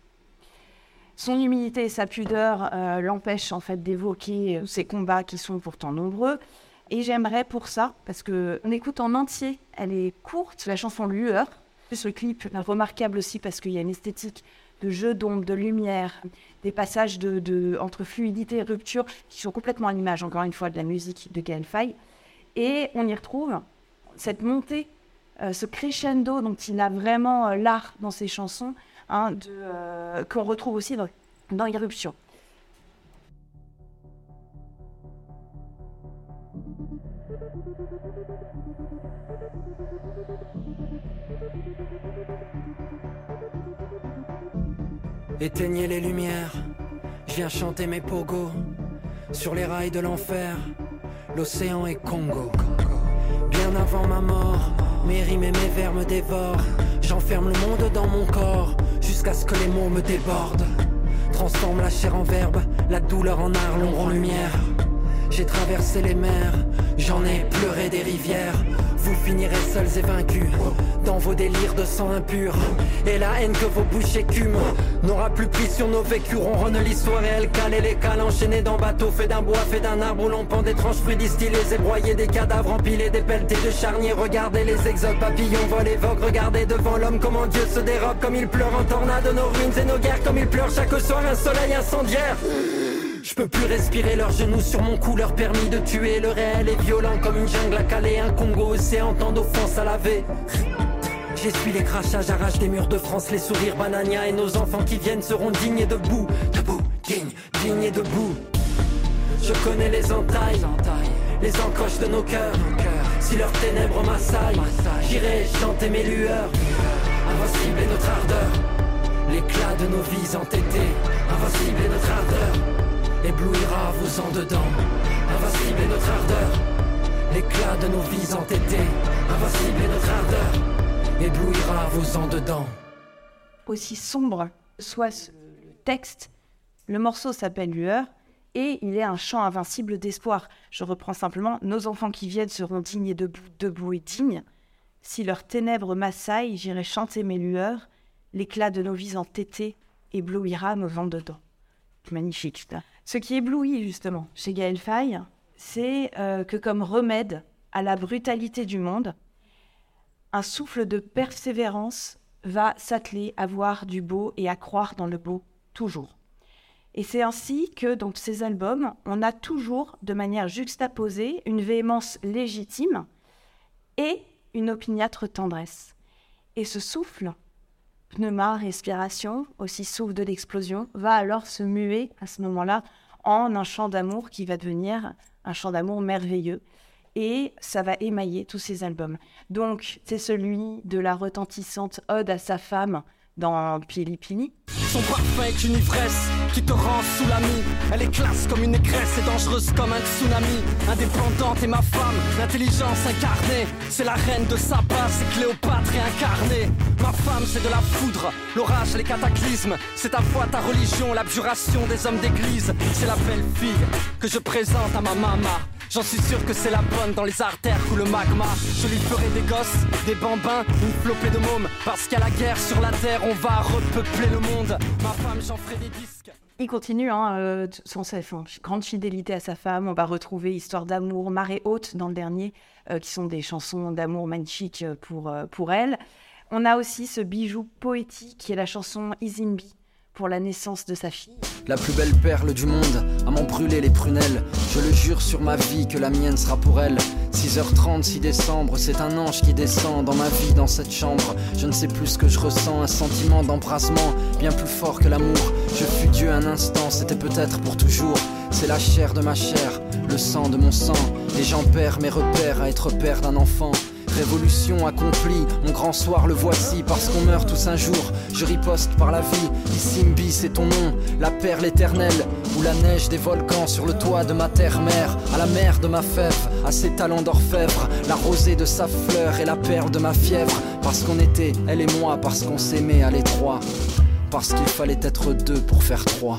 Son humilité et sa pudeur euh, l'empêchent en fait d'évoquer euh, ces combats qui sont pourtant nombreux. Et j'aimerais pour ça, parce que on écoute en entier, elle est courte, la chanson Lueur. Ce clip est remarquable aussi parce qu'il y a une esthétique de jeu d'ombre, de lumière, des passages de, de- entre fluidité et rupture qui sont complètement à l'image, encore une fois, de la musique de Gaël. Et on y retrouve cette montée, euh, ce crescendo dont il a vraiment euh, l'art dans ses chansons, hein, euh, qu'on retrouve aussi dans, dans Irruption. Éteignez les lumières, je viens chanter mes pogos sur les rails de l'enfer. L'océan est Congo. Bien avant ma mort, mes rimes et mes vers me dévorent. J'enferme le monde dans mon corps jusqu'à ce que les mots me débordent. Transforme la chair en verbe, la douleur en art, l'ombre en lumière. J'ai traversé les mers, j'en ai pleuré des rivières. Vous finirez seuls et vaincus vos délires de sang impur. Et la haine que vos bouches écument n'aura plus pris sur nos vécus. On ronne l'histoire et elle les cales enchaînés dans bateaux faits d'un bois, fait d'un arbre où l'on pend d'étranges fruits distillés et broyés des cadavres empilés, des pelletés de charniers. Regardez les exodes, papillons volent et voguent. Regardez devant l'homme comment Dieu se dérobe, comme il pleure en tornade nos ruines et nos guerres, comme il pleure chaque soir un soleil incendiaire. Je peux plus respirer leurs genoux sur mon cou, leur permis de tuer. Le réel est violent comme une jungle à caler, un Congo océan, tant d'offenses à laver. J'essuie les crachats, j'arrache des murs de France, les sourires banania et nos enfants qui viennent seront dignes et debout, debout, dignes, dignes et debout. Je connais les entailles, les encoches de nos cœurs. Si leurs ténèbres m'assaillent, j'irai chanter mes lueurs. Invincible est notre ardeur, l'éclat de nos vies entêtées. Invincible est notre ardeur, éblouira vos en dedans. Invincible est notre ardeur, l'éclat de nos vies entêtées. Invincible est notre ardeur, éblouira vos en dedans. aussi sombre que soit ce- le texte, le morceau s'appelle Lueur et il est un chant invincible d'espoir. Je reprends simplement Nos enfants qui viennent seront dignes et debout, debout et dignes. Si leurs ténèbres m'assaillent, j'irai chanter mes lueurs. L'éclat de nos vies entêtées éblouira nos vents dedans. Magnifique. Ce qui éblouit justement chez Gaël Faye, c'est euh, que comme remède à la brutalité du monde, un souffle de persévérance va s'atteler à voir du beau et à croire dans le beau toujours. Et c'est ainsi que dans ces albums, on a toujours, de manière juxtaposée, une véhémence légitime et une opiniâtre tendresse. Et ce souffle, pneuma, respiration, aussi souffle de l'explosion, va alors se muer à ce moment-là en un chant d'amour qui va devenir un chant d'amour merveilleux. Et ça va émailler tous ces albums. Donc, c'est celui de la retentissante ode à sa femme dans Pili Pili. Son parfum est une ivresse qui te rend sous la mie. Elle est classe comme une négresse et dangereuse comme un tsunami. Indépendante et ma femme, l'intelligence incarnée. C'est la reine de Saba, c'est Cléopâtre réincarnée. Ma femme, c'est de la foudre, l'orage, les cataclysmes. C'est à foi ta religion, l'abjuration des hommes d'église. C'est la belle fille que je présente à ma maman. J'en suis sûr que c'est la bonne dans les artères où le magma. Je lui ferai des gosses, des bambins, une flopée de mômes. Parce qu'à la guerre sur la terre, on va repeupler le monde. Ma femme, j'en ferai des disques. Il continue, hein, euh, son, sa grande fidélité à sa femme. On va retrouver Histoire d'amour, Marée haute dans le dernier, euh, qui sont des chansons d'amour magnifiques pour, euh, pour elle. On a aussi ce bijou poétique qui est la chanson Izimbi pour la naissance de sa fille. La plus belle perle du monde, à m'en brûler les prunelles. Je le jure sur ma vie que la mienne sera pour elle. 6h30, 6 décembre, c'est un ange qui descend dans ma vie, dans cette chambre. Je ne sais plus ce que je ressens, un sentiment d'embrasement, bien plus fort que l'amour. Je fus Dieu un instant, c'était peut-être pour toujours. C'est la chair de ma chair, le sang de mon sang. Et j'en perds mes repères à être père d'un enfant. Révolution accomplie, mon grand soir le voici parce qu'on meurt tous un jour. Je riposte par la vie, Isimbi c'est ton nom, la perle éternelle, ou la neige des volcans sur le toit de ma terre-mère, à la mer de ma fève, à ses talons d'orfèvre, la rosée de sa fleur et la perle de ma fièvre, parce qu'on était, elle et moi, parce qu'on s'aimait à l'étroit, parce qu'il fallait être deux pour faire trois.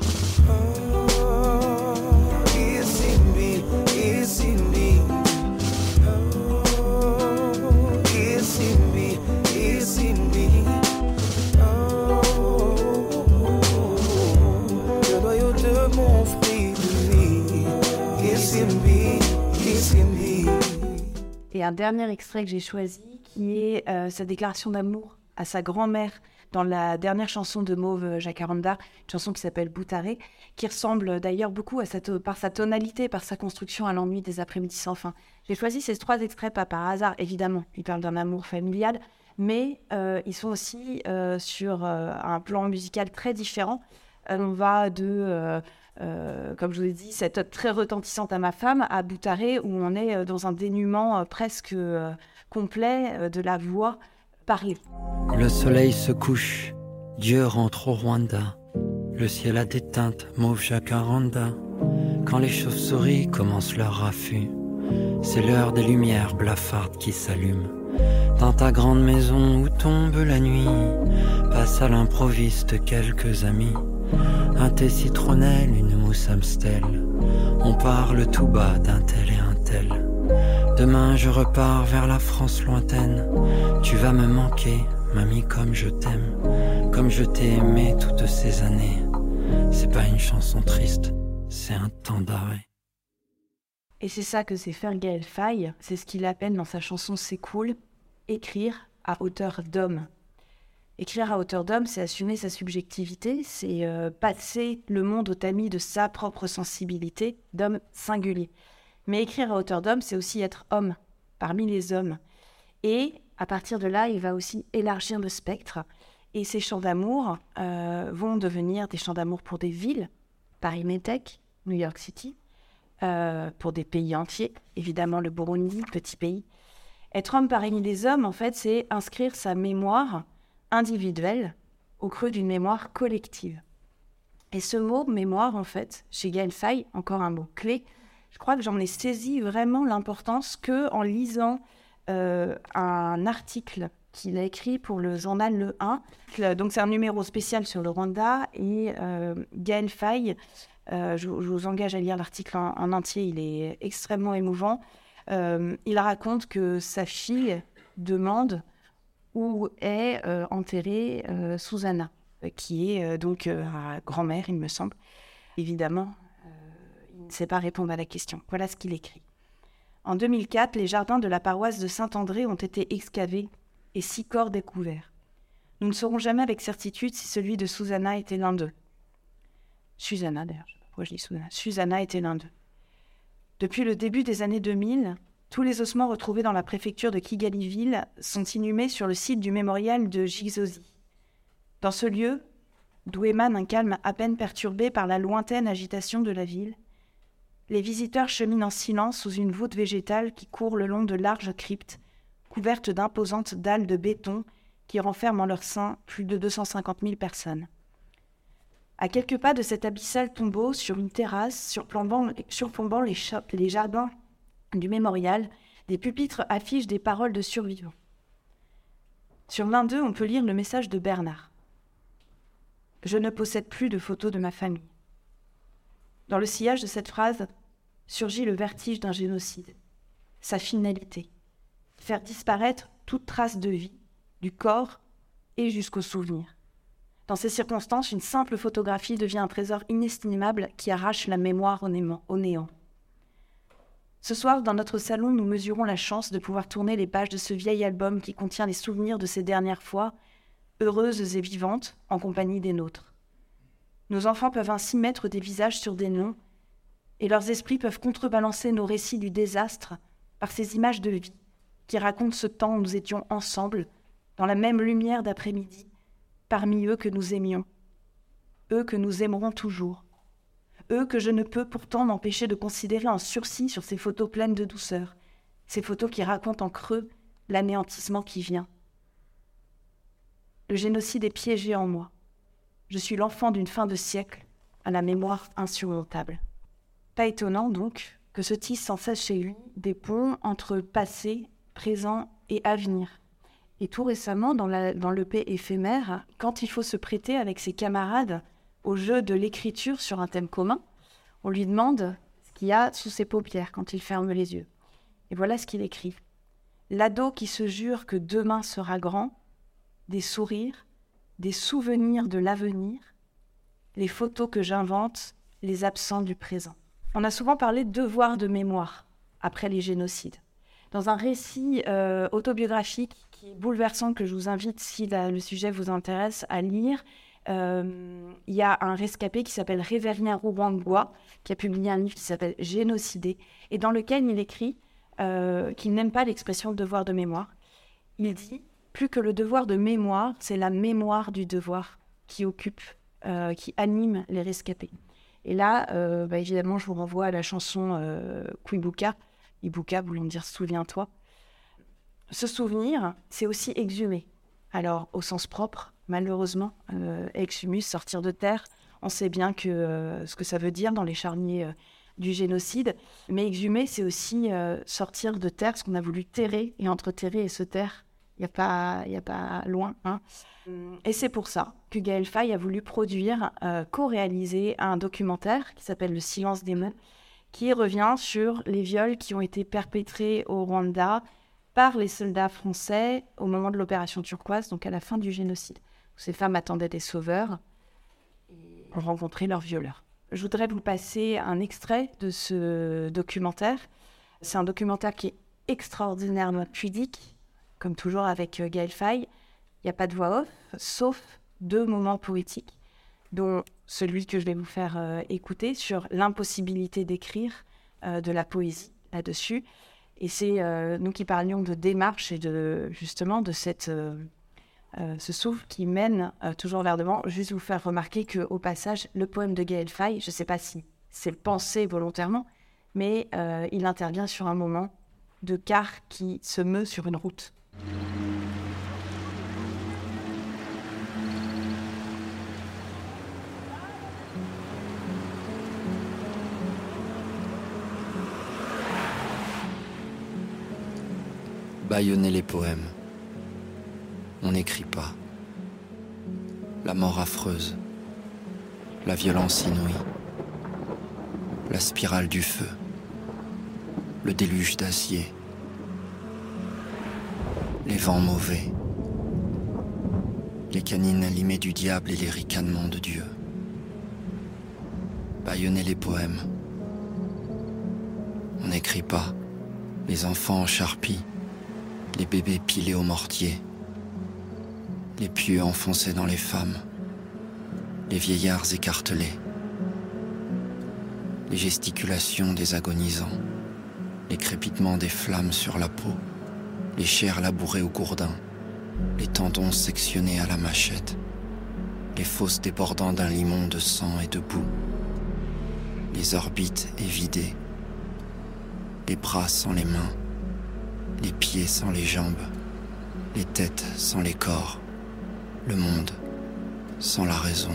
Et un dernier extrait que j'ai choisi, qui est euh, sa déclaration d'amour à sa grand-mère dans la dernière chanson de Mauve Jacaranda, une chanson qui s'appelle Boutaré, qui ressemble d'ailleurs beaucoup à cette, par sa tonalité, par sa construction à l'ennui des après-midi sans fin. J'ai choisi ces trois extraits pas par hasard, évidemment. Ils parlent d'un amour familial, mais euh, ils sont aussi euh, sur un plan musical très différent. on va de euh, comme je vous ai dit, cette ode très retentissante à ma femme, à Boutaré, où on est euh, dans un dénuement euh, presque complet de la voix parlée. Le soleil se couche, Dieu rentre au Rwanda. Le ciel a des teintes, mauve jacaranda. Quand les chauves-souris commencent leur raffut, c'est l'heure des lumières blafardes qui s'allument. Dans ta grande maison où tombe la nuit, passe à l'improviste quelques amis. Un thé citronnelle, une mousse Amstel. On parle tout bas d'un tel et un tel. Demain je repars vers la France lointaine. Tu vas me manquer, mamie, comme je t'aime. Comme je t'ai aimé toutes ces années. C'est pas une chanson triste, c'est un temps d'arrêt. Et c'est ça que c'est faire Faye, c'est ce qu'il appelle dans sa chanson C'est cool, écrire à hauteur d'homme. Écrire à hauteur d'homme, c'est assumer sa subjectivité, c'est euh, passer le monde au tamis de sa propre sensibilité d'homme singulier. Mais écrire à hauteur d'homme, c'est aussi être homme parmi les hommes. Et à partir de là, il va aussi élargir le spectre. Et ces chants d'amour euh, vont devenir des chants d'amour pour des villes, Paris Métèque, New York City, euh, pour des pays entiers, évidemment le Burundi, petit pays. Être homme parmi les hommes, en fait, c'est inscrire sa mémoire individuelle au creux d'une mémoire collective. Et ce mot mémoire, en fait, chez Gaël Faye, encore un mot clé, je crois que j'en ai saisi vraiment l'importance que en lisant euh, un article qu'il a écrit pour le journal Le 1. Donc c'est un numéro spécial sur le Rwanda et euh, Gaël Faye, euh, je, vous engage à lire l'article en, entier, il est extrêmement émouvant. Euh, il raconte que sa fille demande où est enterrée Susanna, qui est donc grand-mère, il me semble. Évidemment, il ne sait pas répondre à la question. Voilà ce qu'il écrit. En 2004, les jardins de la paroisse de Saint-André ont été excavés et six corps découverts. Nous ne saurons jamais avec certitude si celui de Susanna était l'un d'eux. Susanna, d'ailleurs, pourquoi je dis Susanna. Susanna était l'un d'eux. Depuis le début des années 2000, tous les ossements retrouvés dans la préfecture de Kigaliville sont inhumés sur le site du mémorial de Gizosi. Dans ce lieu, d'où émane un calme à peine perturbé par la lointaine agitation de la ville, les visiteurs cheminent en silence sous une voûte végétale qui court le long de larges cryptes couvertes d'imposantes dalles de béton qui renferment en leur sein plus de 250 000 personnes. À quelques pas de cet abyssal tombeau, sur une terrasse surplombant, les jardins du mémorial, des pupitres affichent des paroles de survivants. Sur l'un d'eux, on peut lire le message de Bernard. Je ne possède plus de photos de ma famille. Dans le sillage de cette phrase surgit le vertige d'un génocide, sa finalité, faire disparaître toute trace de vie, du corps et jusqu'au souvenir. Dans ces circonstances, une simple photographie devient un trésor inestimable qui arrache la mémoire au néant. Ce soir, dans notre salon, nous mesurons la chance de pouvoir tourner les pages de ce vieil album qui contient les souvenirs de ces dernières fois, heureuses et vivantes, en compagnie des nôtres. Nos enfants peuvent ainsi mettre des visages sur des noms, et leurs esprits peuvent contrebalancer nos récits du désastre par ces images de vie qui racontent ce temps où nous étions ensemble, dans la même lumière d'après-midi, parmi eux que nous aimions, eux que nous aimerons toujours, eux que je ne peux pourtant m'empêcher de considérer en sursis sur ces photos pleines de douceur, ces photos qui racontent en creux l'anéantissement qui vient. Le génocide est piégé en moi. Je suis l'enfant d'une fin de siècle à la mémoire insurmontable. Pas étonnant donc que se tissent sans cesse chez lui des ponts entre passé présent et avenir. Et tout récemment, dans, la, dans éphémère, quand il faut se prêter avec ses camarades au jeu de l'écriture sur un thème commun, on lui demande ce qu'il y a sous ses paupières quand il ferme les yeux. Et voilà ce qu'il écrit. L'ado qui se jure que demain sera grand, des sourires, des souvenirs de l'avenir, les photos que j'invente, les absents du présent. On a souvent parlé de devoir de mémoire après les génocides dans un récit euh, autobiographique qui est bouleversant, que je vous invite, si le sujet vous intéresse, à lire. Euh, il y a un rescapé qui s'appelle Révérien Roubangua, qui a publié un livre qui s'appelle Génocidé, et dans lequel il écrit euh, qu'il n'aime pas l'expression devoir de mémoire. Il dit plus que le devoir de mémoire, c'est la mémoire du devoir qui occupe, qui anime les rescapés. Et là, bah, évidemment, je vous renvoie à la chanson Kwibuka Ibuka voulant dire souviens-toi. Ce souvenir, c'est aussi exhumer. Alors, au sens propre, malheureusement, euh, exhumus, sortir de terre, on sait bien que, euh, ce que ça veut dire dans les charniers euh, du génocide. Mais exhumer, c'est aussi sortir de terre, ce qu'on a voulu terrer, et entre terrer et se taire, il n'y a, pas, a pas loin. Hein. Et c'est pour ça que Gaël Faye a voulu produire, co-réaliser un documentaire qui s'appelle Le silence des mots, qui revient sur les viols qui ont été perpétrés au Rwanda par les soldats français au moment de l'opération turquoise, donc à la fin du génocide. Ces femmes attendaient des sauveurs et ont rencontré leurs violeurs. Je voudrais vous passer un extrait de ce documentaire. C'est un documentaire qui est extraordinairement pudique, comme toujours avec euh, Gaël Faye. Il n'y a pas de voix off, sauf deux moments poétiques dont celui que je vais vous faire euh, écouter sur l'impossibilité d'écrire euh, de la poésie là-dessus. Et c'est nous qui parlions de démarche et de justement de cette ce souffle qui mène toujours vers devant. Juste vous faire remarquer que au passage, le poème de Gaël Faye, je ne sais pas si c'est pensé volontairement, mais il intervient sur un moment de car qui se meut sur une route. bâillonner les poèmes. On n'écrit pas. La mort affreuse, la violence inouïe, la spirale du feu, le déluge d'acier, les vents mauvais, les canines limées du diable et les ricanements de Dieu. Baïonner les poèmes. On n'écrit pas. Les enfants en charpie, les bébés pilés au mortier, les pieux enfoncés dans les femmes, les vieillards écartelés, les gesticulations des agonisants, les crépitements des flammes sur la peau, les chairs labourées au gourdin, les tendons sectionnés à la machette, les fosses débordant d'un limon de sang et de boue, les orbites évidées, les bras sans les mains, les pieds sans les jambes, les têtes sans les corps, le monde sans la raison.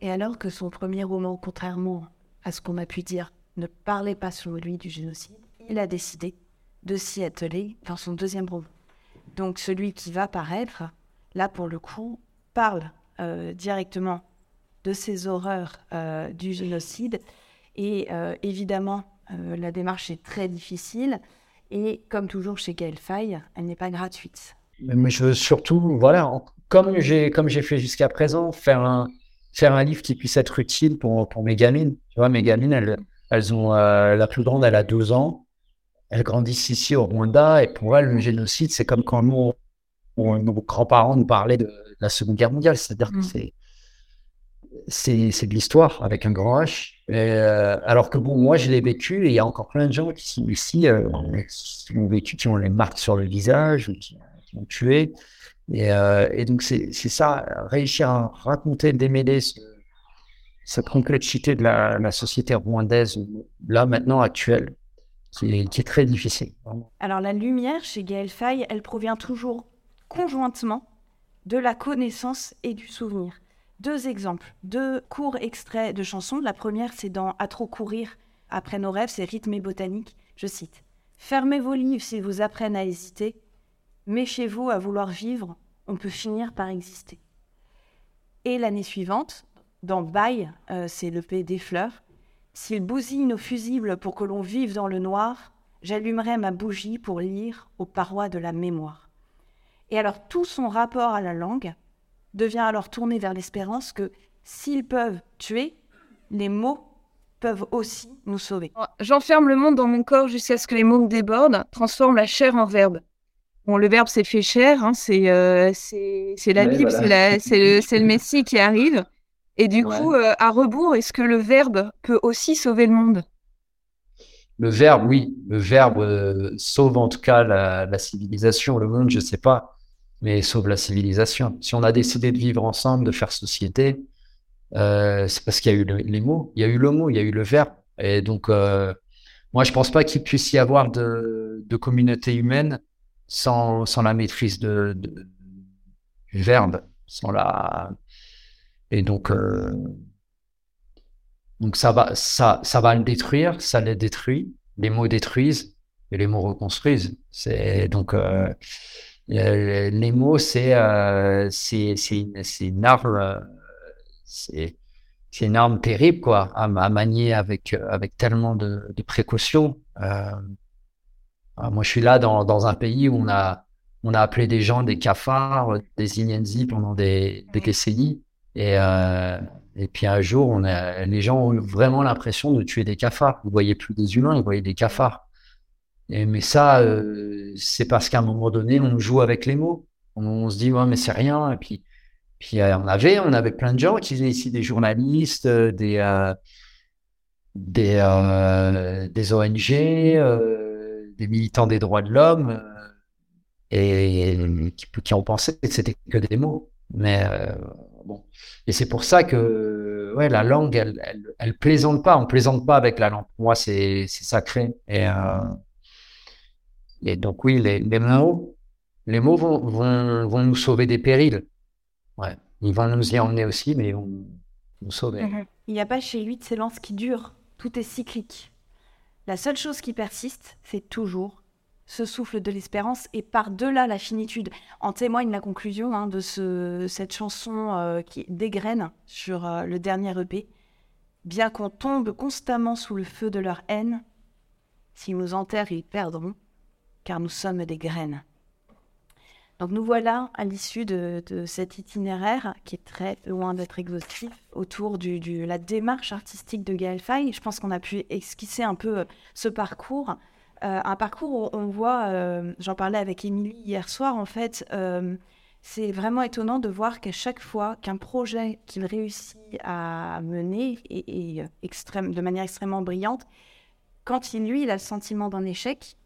Et alors que son premier roman, contrairement à ce qu'on a pu dire, ne parlait pas sur lui du génocide, il a décidé de s'y atteler dans son deuxième roman. Donc celui qui va paraître, là pour le coup, parle euh, directement de ces horreurs euh, du génocide. Et euh, évidemment, la démarche est très difficile. Et comme toujours chez Gaël Faye, elle n'est pas gratuite. Mais je veux surtout, voilà, comme j'ai comme j'ai fait jusqu'à présent, faire un faire un livre qui puisse être utile pour pour mes gamines. Tu vois, mes gamines, elles elles ont la plus grande, elle a 12 ans. Elles grandissent ici au Rwanda et pour elles, le génocide, c'est comme quand nous, nos grands-parents nous parlaient de la Seconde Guerre mondiale, c'est-à-dire que mm. c'est c'est de l'histoire avec un grand H. Euh, alors que bon, moi, je l'ai vécu et il y a encore plein de gens qui sont ici, euh, qui ont vécu, qui ont les marques sur le visage ou qui, ont tué. Et, euh, donc, c'est ça, réussir à raconter, démêler ce, cette complexité de la, société rwandaise, là, maintenant, actuelle, qui qui est très difficile. Alors, la lumière chez Gaël Faye, elle provient toujours conjointement de la connaissance et du souvenir. Deux exemples, deux courts extraits de chansons. La première, c'est dans À trop courir après nos rêves, c'est rythme botanique. Je cite Fermez vos livres s'ils vous apprennent à hésiter. Méchez-vous à vouloir vivre, on peut finir par exister. Et l'année suivante, dans Bail, euh, c'est le P des fleurs. S'il bousille nos fusibles pour que l'on vive dans le noir, j'allumerai ma bougie pour lire aux parois de la mémoire. Et alors tout son rapport à la langue, devient alors tourné vers l'espérance que s'ils peuvent tuer, les mots peuvent aussi nous sauver. J'enferme le monde dans mon corps jusqu'à ce que les mots me débordent, transforme la chair en verbe. Bon, le verbe, c'est fait chair, hein, c'est euh, la Bible, <laughs> c'est le, Messie qui arrive. Et du coup, euh, à rebours, est-ce que le verbe peut aussi sauver le monde? Le verbe, oui. Le verbe euh, sauve en tout cas la, la, civilisation. Le monde, je ne sais pas mais sauve la civilisation. Si on a décidé de vivre ensemble, de faire société, euh, c'est parce qu'il y a eu les mots, il y a eu le mot, il y a eu le verbe. Et donc, euh, moi, je pense pas qu'il puisse y avoir de, communauté humaine sans, sans la maîtrise de, du verbe, sans la. Et donc, euh, donc ça va, ça va le détruire, ça les détruit. Les mots détruisent et les mots reconstruisent. C'est donc. Euh, les mots, c'est euh, c'est une arme, euh, c'est une arme terrible quoi, à, manier avec avec tellement de, de précautions. Euh, moi, je suis là dans, dans un pays où on a on a appelé des gens des cafards, des Inyenzi pendant des, des décennies. Et, euh, et puis un jour, on a, les gens ont eu vraiment l'impression de tuer des cafards. Vous voyez plus des humains, ils voyaient des cafards mais ça, euh, c'est parce qu'à un moment donné, on joue avec les mots. On, se dit, ouais, mais c'est rien. Et puis, puis euh, on avait, on avait plein de gens qui étaient ici, des journalistes, euh, des, des, ONG, des militants des droits de l'homme, et, qui, ont pensé que c'était que des mots. Mais bon, et c'est pour ça que ouais, la langue, elle, elle, elle, plaisante pas. On plaisante pas avec la langue. Pour moi, c'est sacré. Et et donc oui, les, mots, les mots vont, nous sauver des périls. Ouais. Ils vont nous y emmener aussi, mais ils vont nous sauver. Mhm. Il n'y a pas chez lui de silence qui dure. Tout est cyclique. La seule chose qui persiste, c'est toujours ce souffle de l'espérance et par-delà la finitude. En témoigne la conclusion hein, de ce, cette chanson euh, qui dégraine sur euh, le dernier EP. Bien qu'on tombe constamment sous le feu de leur haine, s'ils nous enterrent, ils perdront, car nous sommes des graines. Donc nous voilà à l'issue de, cet itinéraire qui est très loin d'être exhaustif autour de la démarche artistique de Gaël Faye. Je pense qu'on a pu esquisser un peu euh, ce parcours. Euh, un parcours où on voit, euh, j'en parlais avec Émilie hier soir, en fait, c'est vraiment étonnant de voir qu'à chaque fois qu'un projet qu'il réussit à mener et, extrême, de manière extrêmement brillante, quand il, lui, il a le sentiment d'un échec,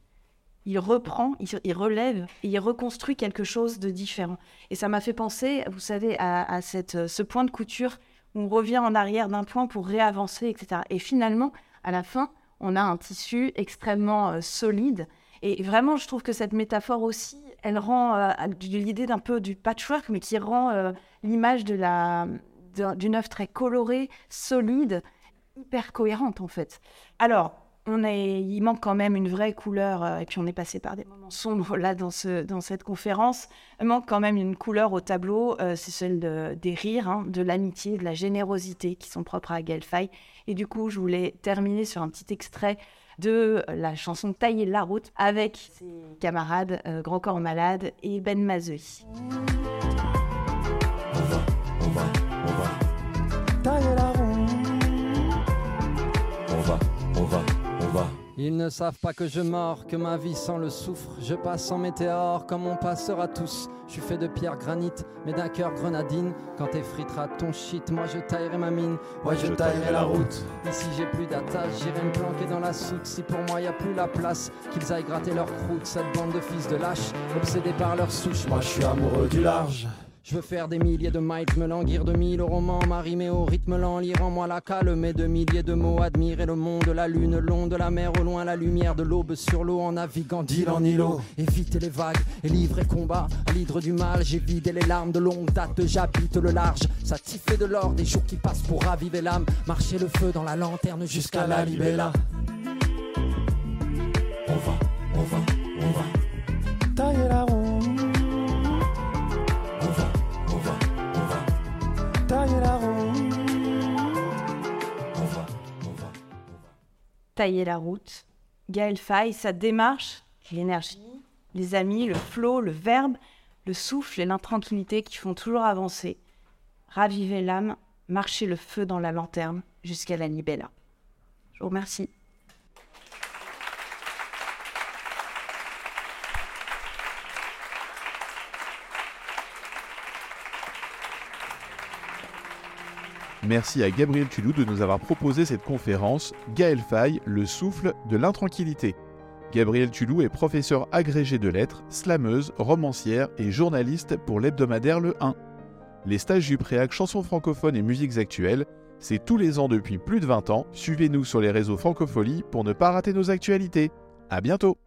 il reprend, il, relève et il reconstruit quelque chose de différent. Et ça m'a fait penser, vous savez, à, cette, ce point de couture où on revient en arrière d'un point pour réavancer, etc. Et finalement, à la fin, on a un tissu extrêmement euh, solide. Et vraiment, je trouve que cette métaphore aussi, elle rend euh, l'idée d'un peu du patchwork, mais qui rend euh, l'image de la d'une œuvre très colorée, solide, hyper cohérente en fait. Alors, on il manque quand même une vraie couleur, euh, et puis on est passé par des moments sombres là dans, ce, dans cette conférence. Il manque quand même une couleur au tableau, euh, c'est celle des rires, hein, de l'amitié, de la générosité qui sont propres à Gaël Et du coup, je voulais terminer sur un petit extrait de la chanson Tailler la route avec ses camarades euh, Grand Corps Malade et Ben Mazeuil. Ils ne savent pas que je mords, que ma vie sans le souffre. Je passe en météore comme on passera tous. Je suis fait de pierre granit, mais d'un cœur grenadine. Quand t'effriteras ton shit, moi je taillerai ma mine. Ouais, je, taillerai la route. Ici j'ai plus d'attache, j'irai me planquer dans la soute. Si pour moi y a plus la place, qu'ils aillent gratter leur croûte. Cette bande de fils de lâches, obsédés par leur souche. Moi je suis amoureux du large. Je veux faire des milliers de miles, me languir de mille romans, m'arrimer au rythme lent, lire en moi la calme de milliers de mots, admirer le monde, la lune, long de la mer, au loin la lumière de l'aube sur l'eau, en naviguant d'île en îlot, éviter les vagues et livrer combat à l'hydre du mal, j'ai vidé les larmes de longue date, j'habite le large, satisfait de l'or, des jours qui passent pour raviver l'âme, marcher le feu dans la lanterne jusqu'à la libella. On va, on va tailler la route. Gaël Faye, sa démarche, l'énergie, les amis, le flot, le verbe, le souffle et l'intranquillité qui font toujours avancer. Raviver l'âme, marcher le feu dans la lanterne jusqu'à la libella. Je vous remercie. Merci à Gabriel Tulou de nous avoir proposé cette conférence Gaël Faye, le souffle de l'intranquillité. Gabriel Tulou est professeur agrégé de lettres, slameuse, romancière et journaliste pour l'hebdomadaire Le 1. Les stages du Préac chansons francophones et musiques actuelles, c'est tous les ans depuis plus de 20 ans. Suivez-nous sur les réseaux Francophonie pour ne pas rater nos actualités. À bientôt!